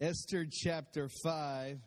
Esther chapter 5.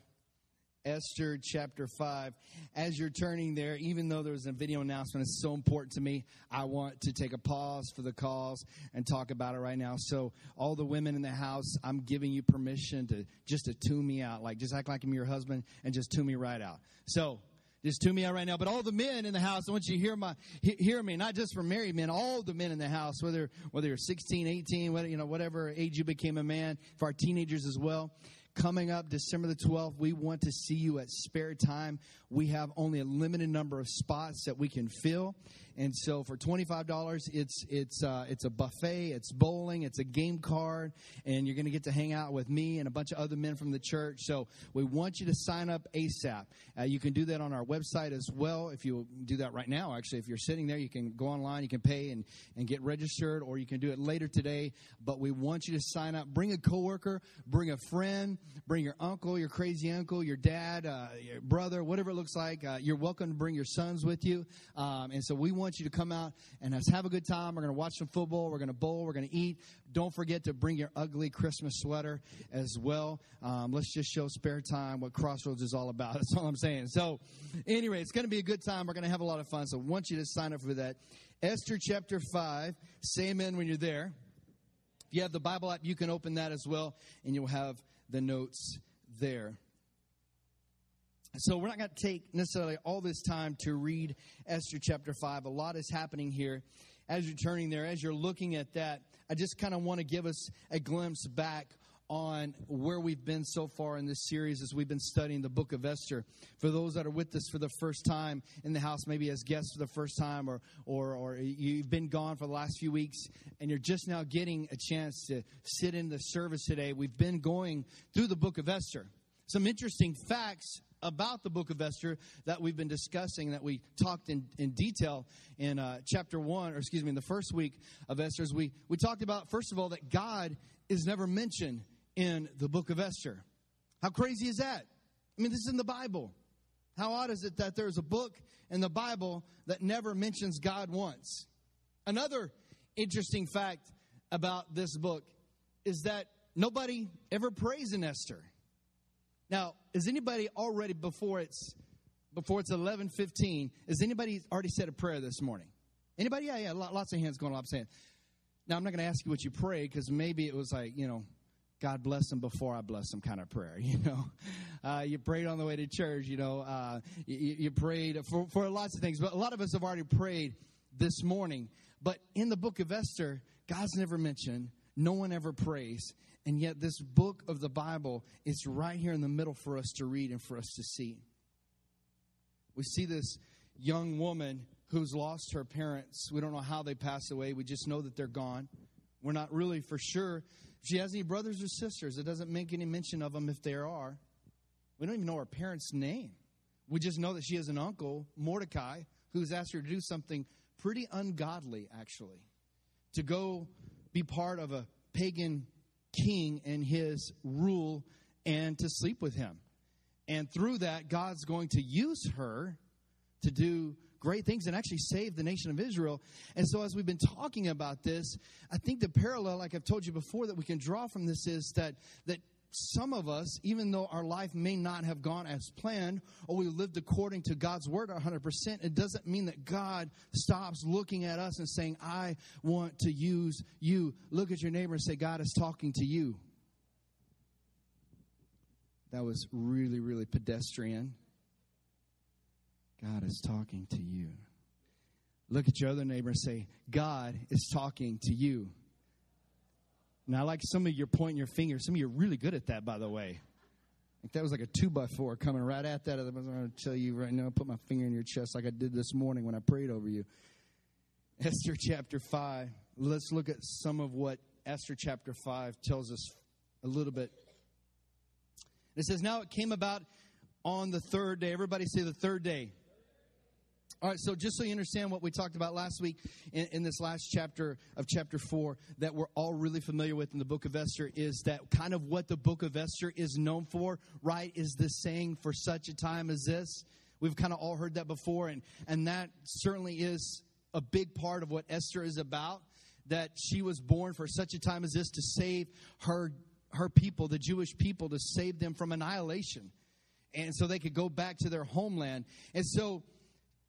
Esther chapter 5. As you're turning there, even though there was a video announcement, it's so important to me. I want to take a pause for the cause and talk about it right now. So, all the women in the house, I'm giving you permission to just to tune me out. Like, just act like I'm your husband and just tune me right out. So, just to me right now. But all the men in the house, I want you to hear my hear me, not just for married men, all the men in the house, whether whether you're 16, 18, whether, you know, whatever age you became a man, for our teenagers as well. Coming up December the 12th, we want to see you at Spare Time. We have only a limited number of spots that we can fill. And so for $25, it's it's uh, it's a buffet, it's bowling, it's a game card, and you're going to get to hang out with me and a bunch of other men from the church. So we want you to sign up ASAP. Uh, you can do that on our website as well. If you do that right now, actually, if you're sitting there, you can go online, you can pay and, and get registered, or you can do it later today. But we want you to sign up. Bring a coworker, bring a friend, bring your uncle, your crazy uncle, your dad, uh, your brother, whatever it looks like. Uh, you're welcome to bring your sons with you. Um, and so we want you to come out and us have a good time. We're going to watch some football. We're going to bowl. We're going to eat. Don't forget to bring your ugly Christmas sweater as well. Um, let's just show spare time what Crossroads is all about. That's all I'm saying. So, anyway, it's going to be a good time. We're going to have a lot of fun. So, I want you to sign up for that. Esther chapter 5. Say amen when you're there. If you have the Bible app, you can open that as well, and you'll have the notes there. So we're not going to take necessarily all this time to read Esther chapter 5. A lot is happening here. As you're turning there, as you're looking at that, I just kind of want to give us a glimpse back on where we've been so far in this series as we've been studying the book of Esther. For those that are with us for the first time in the house, maybe as guests for the first time, or, or, or you've been gone for the last few weeks and you're just now getting a chance to sit in the service today, we've been going through the book of Esther. Some interesting facts about the book of Esther that we've been discussing, that we talked in, in detail in uh, chapter one, or excuse me, in the first week of Esther, is we, we talked about, first of all, that God is never mentioned in the book of Esther. How crazy is that? I mean, this is in the Bible. How odd is it that there's a book in the Bible that never mentions God once? Another interesting fact about this book is that nobody ever prays in Esther. Now, is anybody already before it's before it's eleven fifteen? Is anybody already said a prayer this morning? Anybody? Yeah, yeah. Lots of hands going up. Saying. Now, I'm not going to ask you what you prayed because maybe it was like you know, God bless them before I bless them kind of prayer. You know, uh, you prayed on the way to church. You know, uh, you, you prayed for for lots of things, but a lot of us have already prayed this morning. But in the book of Esther, God's never mentioned. No one ever prays. And yet, this book of the Bible is right here in the middle for us to read and for us to see. We see this young woman who's lost her parents. We don't know how they passed away, we just know that they're gone. We're not really for sure if she has any brothers or sisters. It doesn't make any mention of them if there are. We don't even know her parents' name. We just know that she has an uncle, Mordecai, who's asked her to do something pretty ungodly, actually, to go be part of a pagan king and his rule and to sleep with him. And through that, God's going to use her to do great things and actually save the nation of Israel. And so, as we've been talking about this, I think the parallel, like I've told you before, that we can draw from this is that that some of us, even though our life may not have gone as planned or we lived according to God's word 100%, it doesn't mean that God stops looking at us and saying, I want to use you. Look at your neighbor and say, God is talking to you. That was really, really pedestrian. God is talking to you. Look at your other neighbor and say, God is talking to you. Now, I like some of you pointing your finger. Some of you are really good at that, by the way. Like that was like a two by four coming right at that. I'm going to tell you right now, put my finger in your chest like I did this morning when I prayed over you. Esther chapter 5. Let's look at some of what Esther chapter 5 tells us a little bit. It says, Now it came about on the third day. Everybody say the third day. All right, so just so you understand what we talked about last week in, in, this last chapter of chapter four that we're all really familiar with in the book of Esther is that kind of what the book of Esther is known for, right? Is the saying for such a time as this. We've kind of all heard that before, and, and that certainly is a big part of what Esther is about. That she was born for such a time as this to save her her people, the Jewish people, to save them from annihilation. And so they could go back to their homeland. And so,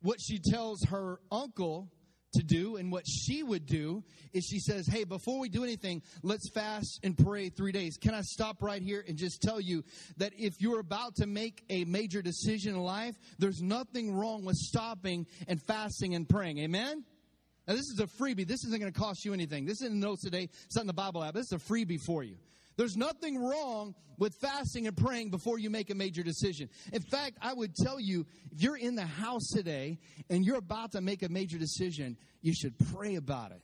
what she tells her uncle to do and what she would do is she says, Hey, before we do anything, let's fast and pray three days. Can I stop right here and just tell you that if you're about to make a major decision in life, there's nothing wrong with stopping and fasting and praying. Amen? Now, this is a freebie. This isn't going to cost you anything. This isn't notes today. It's not in the Bible app. This is a freebie for you. There's nothing wrong with fasting and praying before you make a major decision. In fact, I would tell you if you're in the house today and you're about to make a major decision, you should pray about it.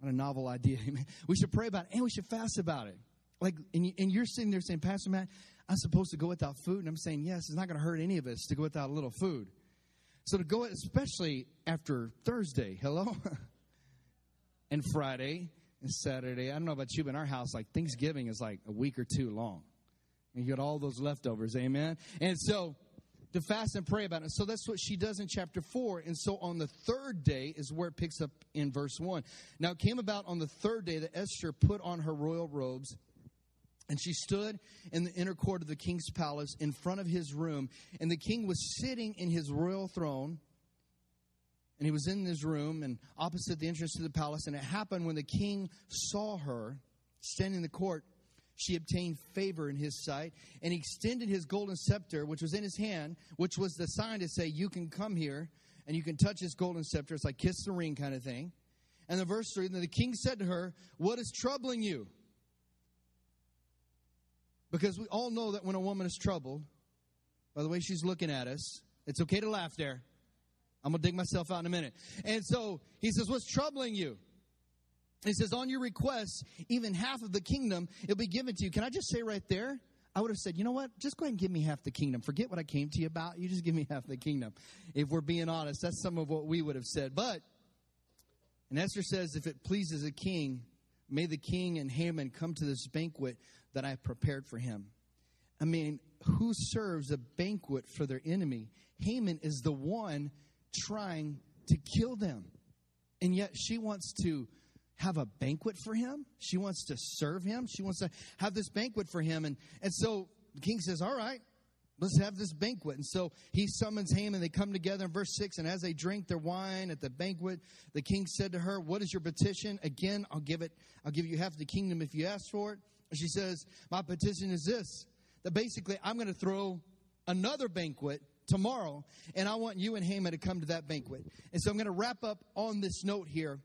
What a novel idea. We should pray about it and we should fast about it. Like, and you're sitting there saying, Pastor Matt, I'm supposed to go without food. And I'm saying, yes, it's not going to hurt any of us to go without a little food. So to go, especially after Thursday, hello? and Friday, Saturday. I don't know about you, but in our house, like Thanksgiving is like a week or two long. And you got all those leftovers, amen? And so to fast and pray about it. So that's what she does in chapter 4. And so on the third day is where it picks up in verse 1. Now it came about on the third day that Esther put on her royal robes and she stood in the inner court of the king's palace in front of his room. And the king was sitting in his royal throne and he was in his room and opposite the entrance to the palace. And it happened when the king saw her standing in the court, she obtained favor in his sight. And he extended his golden scepter, which was in his hand, which was the sign to say, You can come here and you can touch his golden scepter. It's like kiss the ring kind of thing. And the verse 3 Then the king said to her, What is troubling you? Because we all know that when a woman is troubled, by the way she's looking at us, it's okay to laugh there. I'm going to dig myself out in a minute. And so he says, What's troubling you? He says, On your request, even half of the kingdom, it'll be given to you. Can I just say right there? I would have said, you know what? Just go ahead and give me half the kingdom. Forget what I came to you about. You just give me half the kingdom. If we're being honest, that's some of what we would have said. But, and Esther says, if it pleases a king, may the king and Haman come to this banquet that I have prepared for him. I mean, who serves a banquet for their enemy? Haman is the one trying to kill them. And yet she wants to have a banquet for him. She wants to serve him. She wants to have this banquet for him. And, and so the king says, All right, let's have this banquet. And so he summons Haman. They come together in verse 6. And as they drink their wine at the banquet, the king said to her, What is your petition? Again, I'll give it, I'll give you half the kingdom if you ask for it. And she says, My petition is this that basically I'm going to throw another banquet tomorrow, and I want you and Haman to come to that banquet. And so I'm going to wrap up on this note here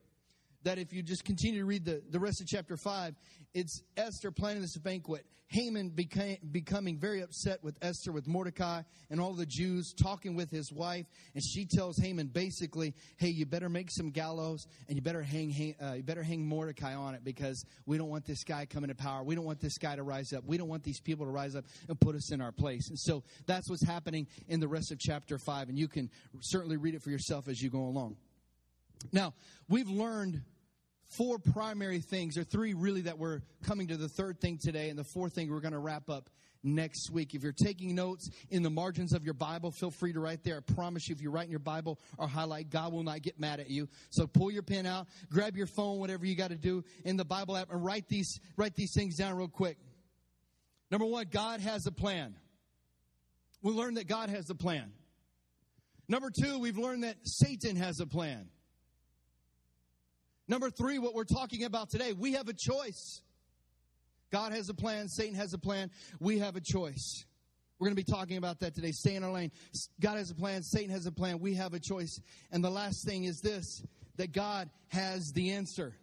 that if you just continue to read the, the rest of chapter 5, it's Esther planning this banquet. Haman became, becoming very upset with Esther, with Mordecai, and all the Jews, talking with his wife. And she tells Haman basically, hey, you better make some gallows and you better hang, uh, you better hang Mordecai on it because we don't want this guy coming to power. We don't want this guy to rise up. We don't want these people to rise up and put us in our place. And so that's what's happening in the rest of chapter 5. And you can certainly read it for yourself as you go along. Now, we've learned four primary things, or three really, that we're coming to the third thing today, and the fourth thing we're going to wrap up next week. If you're taking notes in the margins of your Bible, feel free to write there. I promise you, if you write in your Bible or highlight, God will not get mad at you. So pull your pen out, grab your phone, whatever you got to do in the Bible app, and write these write these things down real quick. Number one, God has a plan. We learned that God has a plan. Number two, we've learned that Satan has a plan. Number three, what we're talking about today, we have a choice. God has a plan, Satan has a plan, we have a choice. We're going to be talking about that today. Stay in our lane. God has a plan, Satan has a plan, we have a choice. And the last thing is this that God has the answer.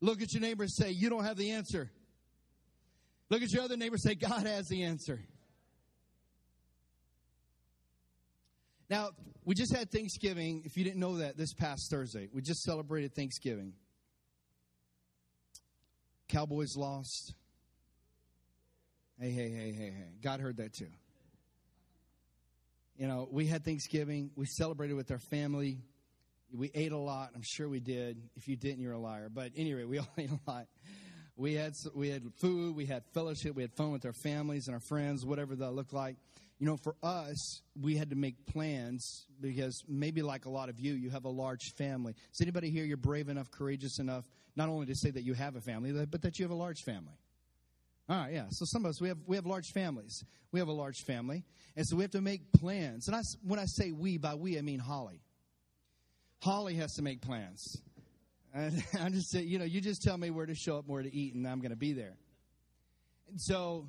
Look at your neighbor and say, You don't have the answer. Look at your other neighbor and say, God has the answer. Now, we just had Thanksgiving. If you didn't know that, this past Thursday, we just celebrated Thanksgiving. Cowboys lost. Hey, hey, hey, hey, hey. God heard that too. You know, we had Thanksgiving. We celebrated with our family. We ate a lot. I'm sure we did. If you didn't, you're a liar. But anyway, we all ate a lot. We had we had food. We had fellowship. We had fun with our families and our friends, whatever that looked like you know, for us, we had to make plans because maybe like a lot of you, you have a large family. Is anybody here, you're brave enough, courageous enough, not only to say that you have a family, but that you have a large family? All right, yeah. So some of us we have we have large families. We have a large family, and so we have to make plans. And I, when I say we, by we I mean Holly. Holly has to make plans. And I'm just you know, you just tell me where to show up, where to eat, and I'm going to be there. And so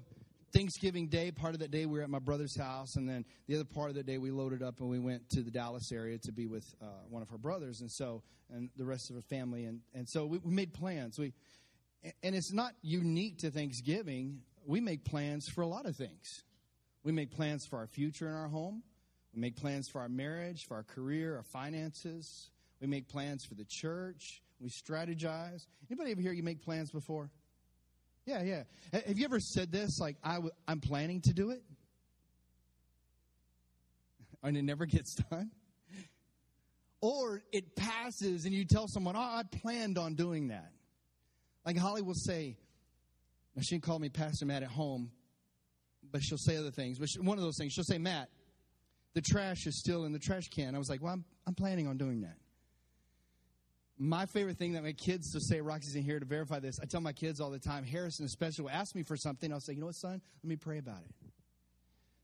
Thanksgiving Day, part of that day we were at my brother's house, and then the other part of the day we loaded up and we went to the Dallas area to be with uh, one of her brothers, and so and the rest of her family, and and so we, we made plans. We and it's not unique to Thanksgiving. We make plans for a lot of things. We make plans for our future in our home. We make plans for our marriage, for our career, our finances. We make plans for the church. We strategize. Anybody ever hear you make plans before? Yeah, yeah. Have you ever said this? Like, i w- I'm planning to do it? And it never gets done? Or it passes and you tell someone, oh, I planned on doing that. Like Holly will say, now she can call me Pastor Matt at home, but she'll say other things. But she, one of those things, she'll say, Matt, the trash is still in the trash can. I was like, well, I'm, I'm planning on doing that. My favorite thing that my kids to say, Roxy's in here to verify this. I tell my kids all the time, Harrison especially will ask me for something. I'll say, you know what, son? Let me pray about it.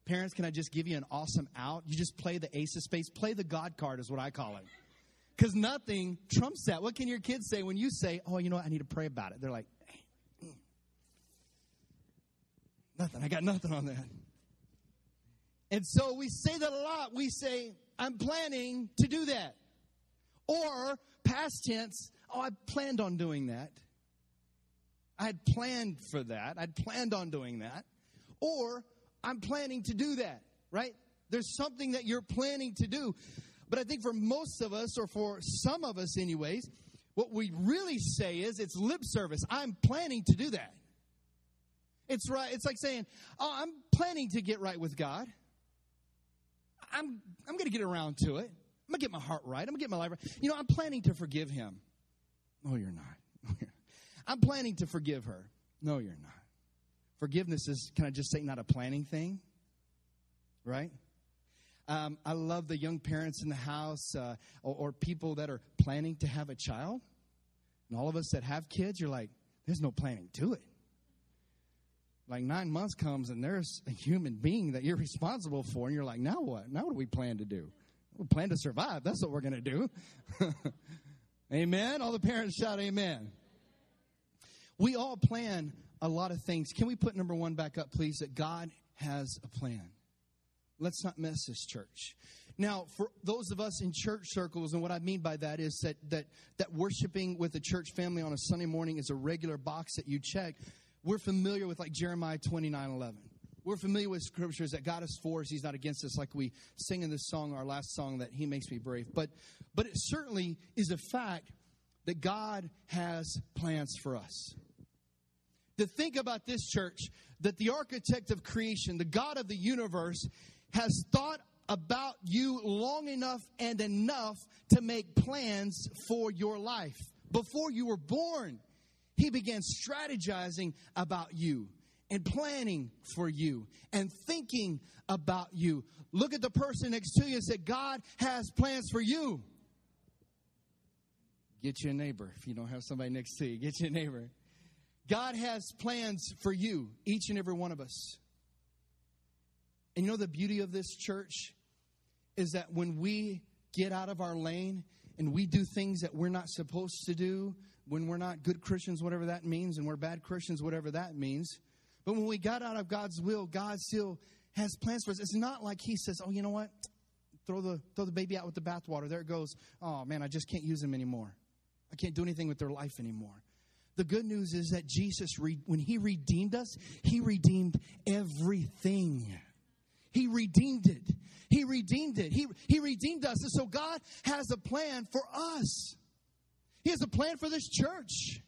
Parents, can I just give you an awesome out? You just play the ace of spades. Play the God card is what I call it. Because nothing trumps that. What can your kids say when you say, oh, you know what, I need to pray about it? They're like, mm, mm. nothing. I got nothing on that. And so we say that a lot. We say, I'm planning to do that. Or past tense, oh, I planned on doing that. I had planned for that. I'd planned on doing that. Or I'm planning to do that, right? There's something that you're planning to do. But I think for most of us, or for some of us, anyways, what we really say is it's lip service. I'm planning to do that. It's right. It's like saying, "Oh, I'm planning to get right with God. I'm I'm going to get around to it. I'm going to get my heart right. I'm going to get my life right. You know, I'm planning to forgive him. No, you're not. I'm planning to forgive her. No, you're not. Forgiveness is, can I just say, not a planning thing, right? Um, I love the young parents in the house uh, or, or people that are planning to have a child. And all of us that have kids, you're like, there's no planning to it. Like nine months comes and there's a human being that you're responsible for, and you're like, now what? Now what do we plan to do? We plan to survive. That's what we're going to do. amen. All the parents shout amen. We all plan a lot of things. Can we put number one back up, please? That God has a plan. Let's not miss this church. Now, for those of us in church circles, and what I mean by that is that, that, that worshiping with a church family on a Sunday morning is a regular box that you check. We're familiar with like Jeremiah 29 11. We're familiar with scriptures that God is for us, He's not against us, like we sing in this song, our last song, that He makes me brave. But, but it certainly is a fact that God has plans for us. To think about this church, that the architect of creation, the God of the universe, has thought about you long enough and enough to make plans for your life. Before you were born, he began strategizing about you and planning for you and thinking about you. Look at the person next to you and say, God has plans for you. Get your neighbor. If you don't have somebody next to you, get your neighbor. God has plans for you, each and every one of us. And you know the beauty of this church is that when we get out of our lane and we do things that we're not supposed to do, when we're not good Christians, whatever that means, and we're bad Christians, whatever that means. But when we got out of God's will, God still has plans for us. It's not like He says, "Oh, you know what? Throw the throw the baby out with the bathwater. There it goes. Oh man, I just can't use them anymore. I can't do anything with their life anymore." The good news is that Jesus, when He redeemed us, He redeemed everything. He redeemed it. He redeemed it. He, he redeemed us. And so God has a plan for us. He has a plan for this church.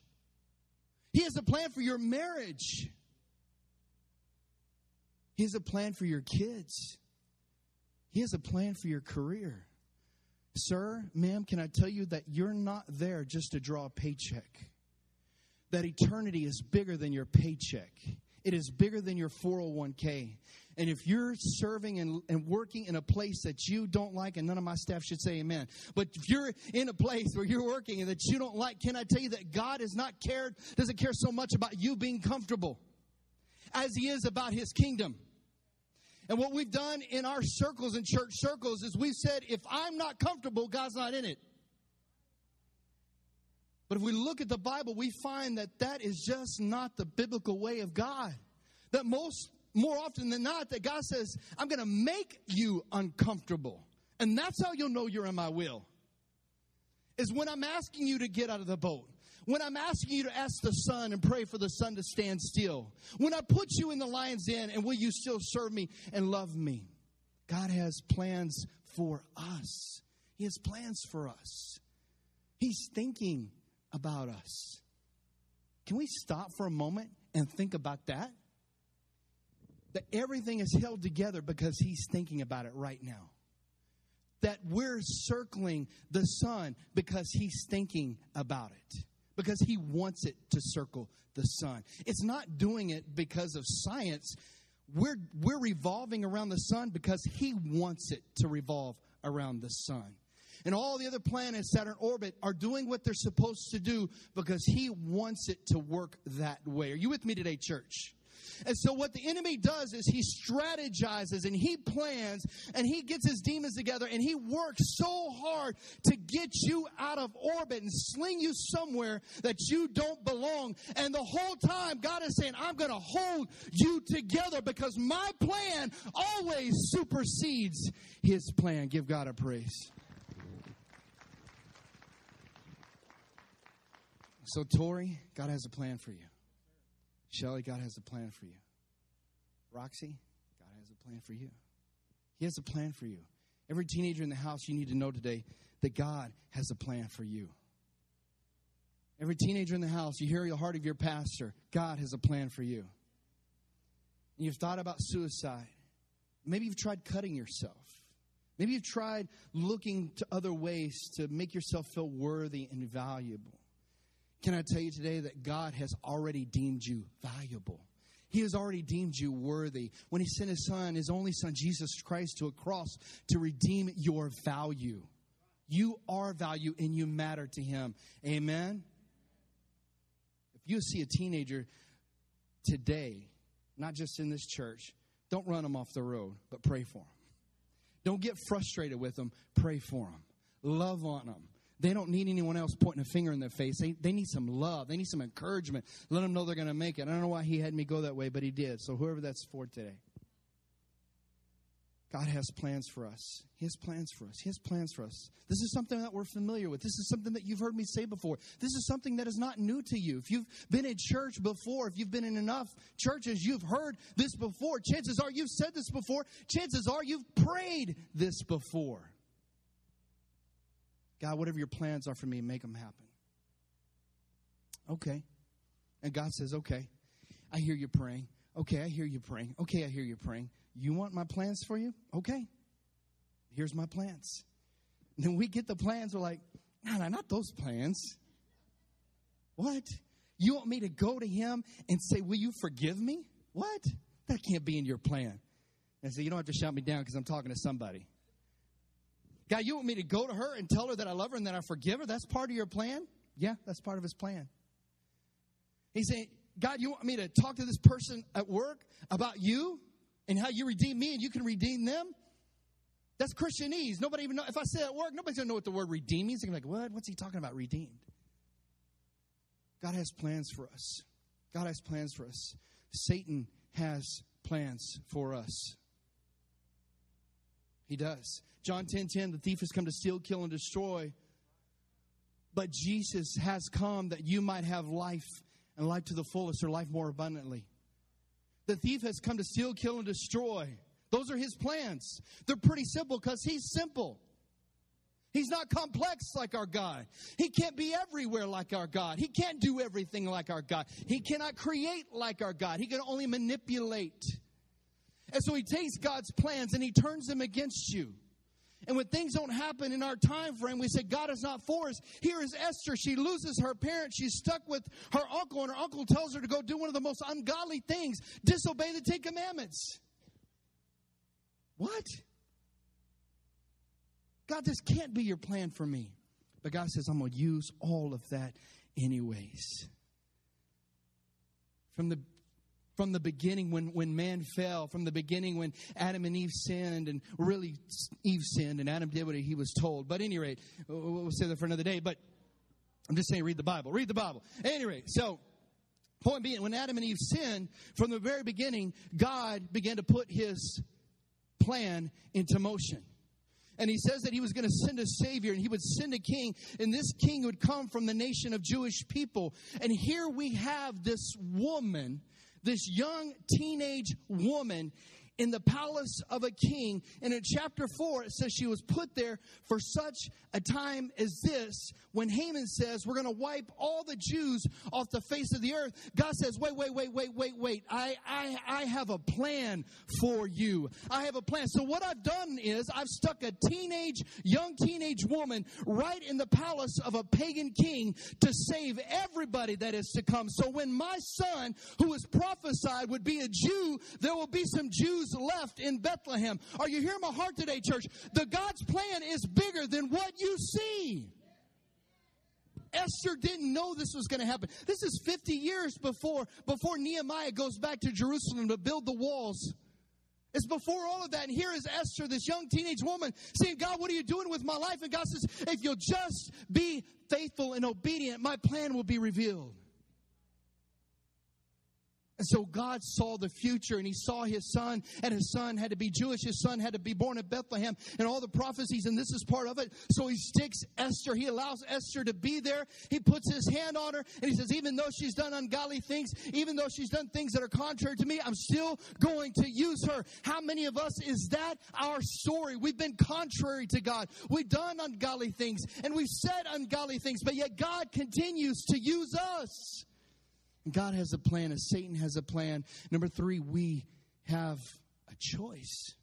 He has a plan for your marriage. He has a plan for your kids. He has a plan for your career. Sir, ma'am, can I tell you that you're not there just to draw a paycheck? That eternity is bigger than your paycheck. It is bigger than your 401k. And if you're serving and, and working in a place that you don't like, and none of my staff should say amen, but if you're in a place where you're working and that you don't like, can I tell you that God is not cared, doesn't care so much about you being comfortable? As he is about his kingdom. And what we've done in our circles, in church circles, is we've said, if I'm not comfortable, God's not in it. But if we look at the Bible, we find that that is just not the biblical way of God. That most, more often than not, that God says, I'm going to make you uncomfortable. And that's how you'll know you're in my will. Is when I'm asking you to get out of the boat. When I'm asking you to ask the sun and pray for the sun to stand still. When I put you in the lion's den and will you still serve me and love me? God has plans for us. He has plans for us. He's thinking about us. Can we stop for a moment and think about that? That everything is held together because He's thinking about it right now. That we're circling the sun because He's thinking about it because he wants it to circle the sun. It's not doing it because of science. We're, we're revolving around the sun because he wants it to revolve around the sun. And all the other planets that are in orbit are doing what they're supposed to do because he wants it to work that way. Are you with me today, church? And so what the enemy does is he strategizes and he plans and he gets his demons together and he works so hard to get you out of orbit and sling you somewhere that you don't belong. And the whole time God is saying, I'm going to hold you together because my plan always supersedes his plan. Give God a praise. So, Tori, God has a plan for you. Shelly, God has a plan for you. Roxy, God has a plan for you. He has a plan for you. Every teenager in the house, you need to know today that God has a plan for you. Every teenager in the house, you hear the heart of your pastor, God has a plan for you. And you've thought about suicide. Maybe you've tried cutting yourself. Maybe you've tried looking to other ways to make yourself feel worthy and valuable. Can I tell you today that God has already deemed you valuable? He has already deemed you worthy when He sent His Son, His only Son, Jesus Christ, to a cross to redeem your value. You are value and you matter to Him. Amen? If you see a teenager today, not just in this church, don't run them off the road, but pray for them. Don't get frustrated with them, pray for them. Love on them. They don't need anyone else pointing a finger in their face. They, they need some love. They need some encouragement. Let them know they're going to make it. I don't know why he had me go that way, but he did. So, whoever that's for today. God has plans for us. He has plans for us. He has plans for us. This is something that we're familiar with. This is something that you've heard me say before. This is something that is not new to you. If you've been in church before, if you've been in enough churches, you've heard this before. Chances are you've said this before. Chances are you've prayed this before. God, whatever your plans are for me, make them happen. Okay. And God says, okay, I hear you praying. Okay, I hear you praying. Okay, I hear you praying. You want my plans for you? Okay. Here's my plans. And then we get the plans. We're like, no, no, not those plans. What? You want me to go to him and say, Will you forgive me? What? That can't be in your plan. And I say, You don't have to shout me down because I'm talking to somebody. God, you want me to go to her and tell her that I love her and that I forgive her? That's part of your plan? Yeah, that's part of his plan. He's saying, God, you want me to talk to this person at work about you and how you redeem me and you can redeem them? That's Christianese. Nobody even know. If I say at work, nobody's gonna know what the word redeem means. They're like, what? What's he talking about? Redeemed. God has plans for us. God has plans for us. Satan has plans for us. He does. John 10 10, the thief has come to steal, kill, and destroy. But Jesus has come that you might have life and life to the fullest or life more abundantly. The thief has come to steal, kill, and destroy. Those are his plans. They're pretty simple because he's simple. He's not complex like our God. He can't be everywhere like our God. He can't do everything like our God. He cannot create like our God. He can only manipulate. And so he takes God's plans and he turns them against you. And when things don't happen in our time frame, we say, God is not for us. Here is Esther. She loses her parents. She's stuck with her uncle, and her uncle tells her to go do one of the most ungodly things disobey the Ten Commandments. What? God, this can't be your plan for me. But God says, I'm going to use all of that anyways. From the from the beginning when, when man fell, from the beginning when Adam and Eve sinned, and really Eve sinned and Adam did what he was told. But any rate, we'll say that for another day. But I'm just saying, read the Bible. Read the Bible. At any rate, so point being, when Adam and Eve sinned, from the very beginning, God began to put his plan into motion. And he says that he was going to send a savior and he would send a king, and this king would come from the nation of Jewish people. And here we have this woman this young teenage woman in the palace of a king. And in chapter 4, it says she was put there for such a time as this. When Haman says, We're going to wipe all the Jews off the face of the earth, God says, Wait, wait, wait, wait, wait, wait. I, I, I have a plan for you. I have a plan. So, what I've done is I've stuck a teenage, young teenage woman right in the palace of a pagan king to save everybody that is to come. So, when my son, who is prophesied would be a Jew, there will be some Jews Left in Bethlehem. Are you hearing my heart today, church? The God's plan is bigger than what you see. Esther didn't know this was going to happen. This is 50 years before before Nehemiah goes back to Jerusalem to build the walls. It's before all of that. And here is Esther, this young teenage woman, saying, God, what are you doing with my life? And God says, if you'll just be faithful and obedient, my plan will be revealed. And so God saw the future and he saw his son, and his son had to be Jewish. His son had to be born in Bethlehem and all the prophecies, and this is part of it. So he sticks Esther. He allows Esther to be there. He puts his hand on her and he says, Even though she's done ungodly things, even though she's done things that are contrary to me, I'm still going to use her. How many of us is that our story? We've been contrary to God. We've done ungodly things and we've said ungodly things, but yet God continues to use us. God has a plan, and Satan has a plan. Number three, we have a choice.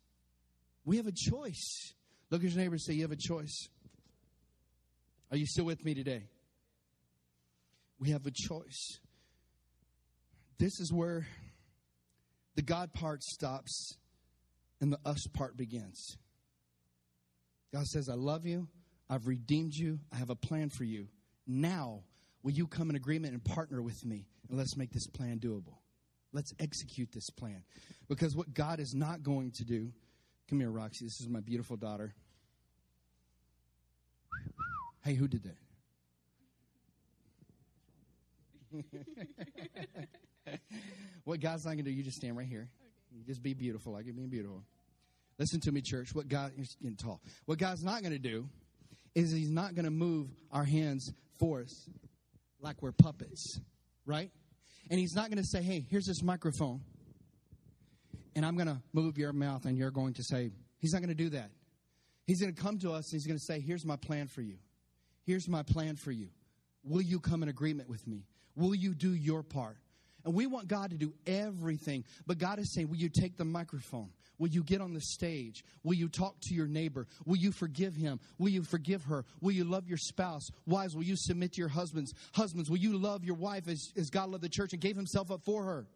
We have a choice. Look at your neighbor say, You have a choice. Are you still with me today? We have a choice. This is where the God part stops and the us part begins. God says, I love you. I've redeemed you. I have a plan for you. Now, will you come in agreement and partner with me? Let's make this plan doable. Let's execute this plan. Because what God is not going to do, come here, Roxy, this is my beautiful daughter. Hey, who did that? what God's not going to do, you just stand right here. You just be beautiful like you're being beautiful. Listen to me, church. What God is getting tall. What God's not going to do is He's not going to move our hands for us like we're puppets, right? And he's not going to say, hey, here's this microphone, and I'm going to move your mouth, and you're going to say, he's not going to do that. He's going to come to us, and he's going to say, here's my plan for you. Here's my plan for you. Will you come in agreement with me? Will you do your part? And we want God to do everything. But God is saying, Will you take the microphone? Will you get on the stage? Will you talk to your neighbor? Will you forgive him? Will you forgive her? Will you love your spouse? Wives, will you submit to your husbands? Husbands, will you love your wife as, as God loved the church and gave himself up for her?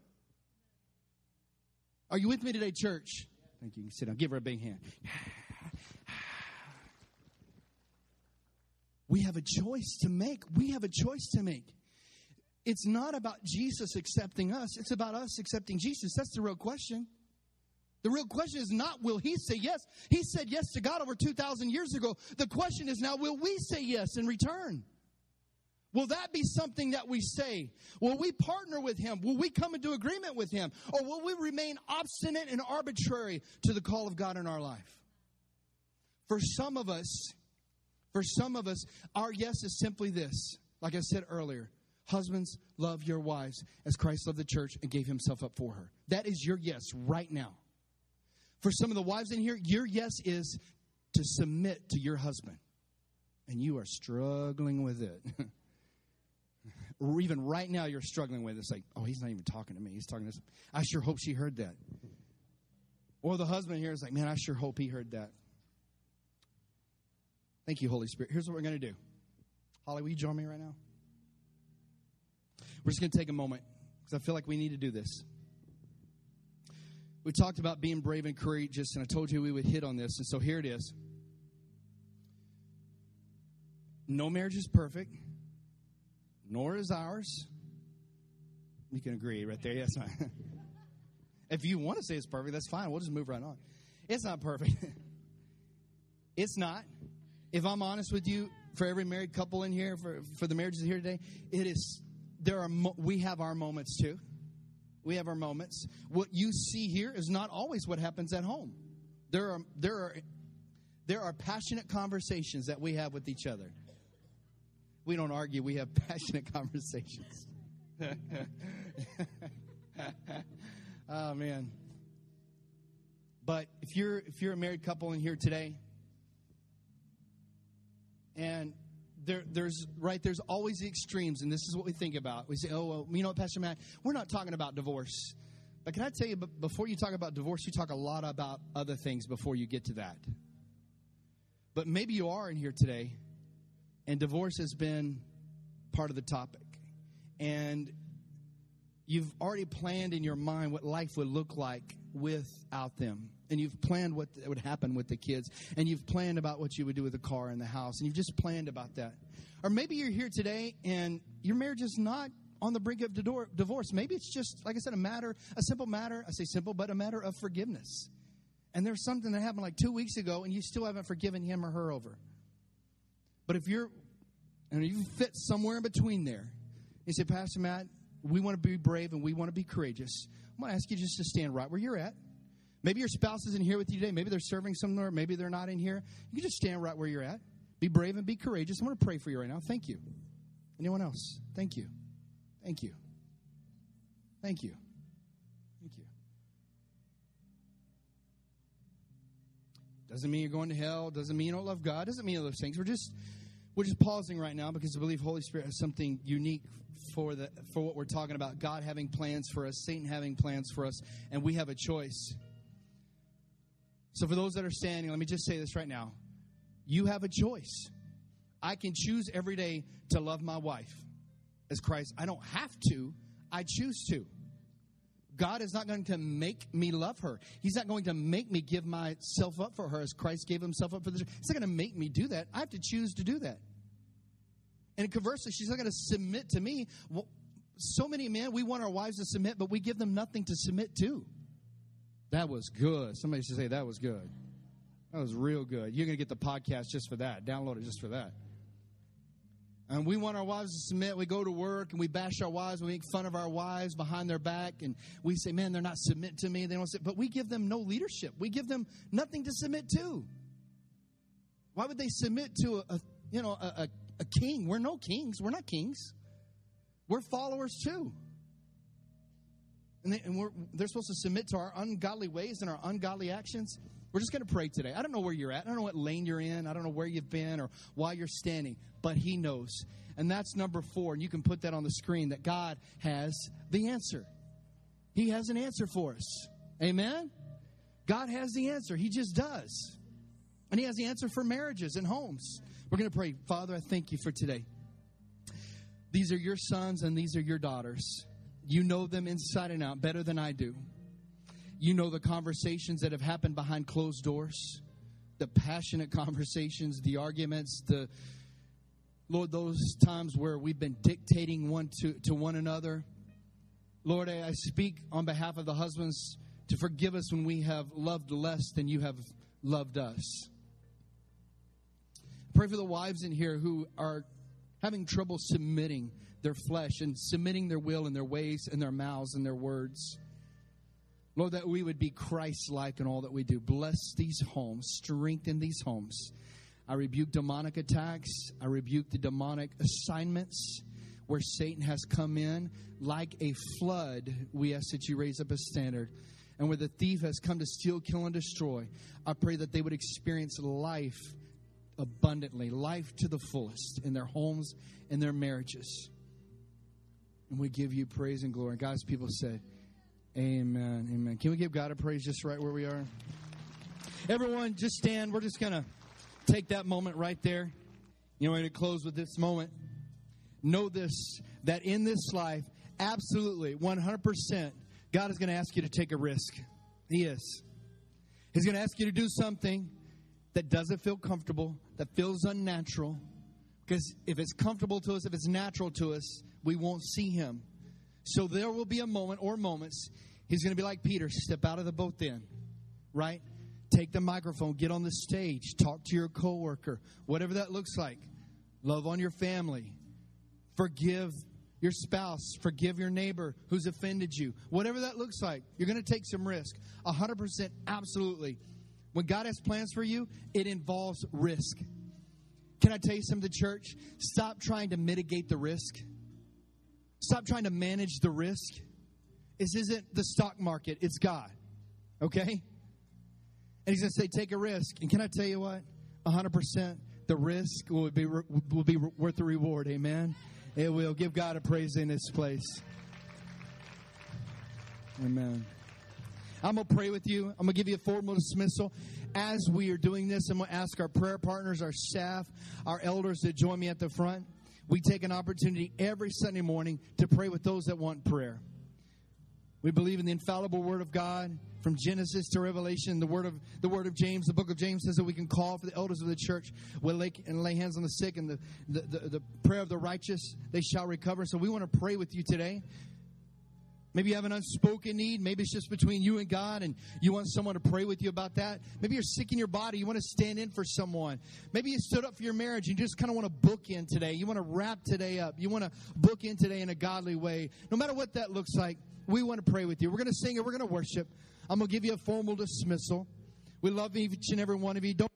Are you with me today, church? Thank you. you sit down. Give her a big hand. We have a choice to make. We have a choice to make. It's not about Jesus accepting us, it's about us accepting Jesus. That's the real question. The real question is not will he say yes? He said yes to God over 2,000 years ago. The question is now will we say yes in return? Will that be something that we say? Will we partner with him? Will we come into agreement with him? Or will we remain obstinate and arbitrary to the call of God in our life? For some of us, for some of us, our yes is simply this. Like I said earlier, husbands, love your wives as Christ loved the church and gave himself up for her. That is your yes right now. For some of the wives in here, your yes is to submit to your husband. And you are struggling with it. or even right now, you're struggling with it. It's like, oh, he's not even talking to me. He's talking to. I sure hope she heard that. Or the husband here is like, man, I sure hope he heard that. Thank you, Holy Spirit. Here's what we're going to do. Holly, will you join me right now? We're just going to take a moment because I feel like we need to do this. We talked about being brave and courageous, and I told you we would hit on this, and so here it is. No marriage is perfect, nor is ours. You can agree right there. Yes, If you want to say it's perfect, that's fine. We'll just move right on. It's not perfect. it's not. If I'm honest with you, for every married couple in here, for, for the marriages here today, it is, there are, mo- we have our moments too. We have our moments. What you see here is not always what happens at home. There are, there are, there are passionate conversations that we have with each other. We don't argue, we have passionate conversations. oh man. But if you're if you're a married couple in here today, and there, there's right there's always the extremes, and this is what we think about. We say, oh well, you know what, Pastor Matt, we're not talking about divorce. But can I tell you, before you talk about divorce, you talk a lot about other things before you get to that. But maybe you are in here today, and divorce has been part of the topic. And you've already planned in your mind what life would look like without them. And you've planned what would happen with the kids. And you've planned about what you would do with the car and the house. And you've just planned about that. Or maybe you're here today and your marriage is not on the brink of divorce. Maybe it's just, like I said, a matter, a simple matter. I say simple, but a matter of forgiveness. And there's something that happened like two weeks ago and you still haven't forgiven him or her over. But if you're, and you fit somewhere in between there, you say, Pastor Matt, we want to be brave and we want to be courageous. I'm going to ask you just to stand right where you're at. Maybe your spouse isn't here with you today. Maybe they're serving somewhere. Maybe they're not in here. You can just stand right where you're at. Be brave and be courageous. I want to pray for you right now. Thank you. Anyone else? Thank you. Thank you. Thank you. Thank you. Doesn't mean you're going to hell. Doesn't mean you don't love God. Doesn't mean all those things. We're just we're just pausing right now because I believe Holy Spirit has something unique for the for what we're talking about. God having plans for us, Satan having plans for us, and we have a choice. So for those that are standing, let me just say this right now. You have a choice. I can choose every day to love my wife as Christ. I don't have to. I choose to. God is not going to make me love her. He's not going to make me give myself up for her as Christ gave himself up for the church. He's not going to make me do that. I have to choose to do that. And conversely, she's not going to submit to me. Well, so many men, we want our wives to submit, but we give them nothing to submit to. That was good. Somebody should say that was good. That was real good. You're going to get the podcast just for that. Download it just for that. And we want our wives to submit. We go to work and we bash our wives. We make fun of our wives behind their back. And we say, man, they're not submit to me. They don't but we give them no leadership. We give them nothing to submit to. Why would they submit to a, a you know, a, a a king. We're no kings. We're not kings. We're followers too. And, they, and they're supposed to submit to our ungodly ways and our ungodly actions. We're just going to pray today. I don't know where you're at. I don't know what lane you're in. I don't know where you've been or why you're standing, but He knows. And that's number four. And you can put that on the screen that God has the answer. He has an answer for us. Amen? God has the answer. He just does. And He has the answer for marriages and homes. We're going to pray. Father, I thank you for today. These are your sons and these are your daughters. You know them inside and out better than I do. You know the conversations that have happened behind closed doors, the passionate conversations, the arguments, the Lord, those times where we've been dictating one to, to one another. Lord, I speak on behalf of the husbands to forgive us when we have loved less than you have loved us. Pray for the wives in here who are having trouble submitting their flesh and submitting their will and their ways and their mouths and their words. Lord, that we would be Christ like in all that we do. Bless these homes, strengthen these homes. I rebuke demonic attacks, I rebuke the demonic assignments where Satan has come in like a flood. We ask that you raise up a standard. And where the thief has come to steal, kill, and destroy, I pray that they would experience life abundantly, life to the fullest in their homes and their marriages. And we give you praise and glory. God's people said, Amen. Amen. Can we give God a praise just right where we are? Everyone, just stand. We're just going to take that moment right there. You know, we're going to close with this moment. Know this that in this life, absolutely, 100%, God is going to ask you to take a risk. He is. He's going to ask you to do something that doesn't feel comfortable, that feels unnatural. Because if it's comfortable to us, if it's natural to us, we won't see Him. So there will be a moment or moments He's going to be like Peter step out of the boat then, right? Take the microphone, get on the stage, talk to your coworker, whatever that looks like. Love on your family. Forgive your spouse, forgive your neighbor who's offended you. Whatever that looks like, you're going to take some risk. 100% absolutely. When God has plans for you, it involves risk. Can I tell you something, church? Stop trying to mitigate the risk. Stop trying to manage the risk. This isn't the stock market, it's God. Okay? And he's going to say, take a risk. And can I tell you what? 100% the risk will be, will be worth the reward. Amen? It will. Give God a praise in this place. Amen. I'm going to pray with you. I'm going to give you a formal dismissal. As we are doing this, I'm going to ask our prayer partners, our staff, our elders to join me at the front. We take an opportunity every Sunday morning to pray with those that want prayer. We believe in the infallible Word of God from Genesis to Revelation. The Word of the Word of James, the Book of James says that we can call for the elders of the church will lay, and lay hands on the sick, and the, the, the, the prayer of the righteous they shall recover. So we want to pray with you today. Maybe you have an unspoken need. Maybe it's just between you and God and you want someone to pray with you about that. Maybe you're sick in your body. You want to stand in for someone. Maybe you stood up for your marriage. And you just kind of want to book in today. You want to wrap today up. You want to book in today in a godly way. No matter what that looks like, we want to pray with you. We're going to sing and we're going to worship. I'm going to give you a formal dismissal. We love each and every one of you. Don't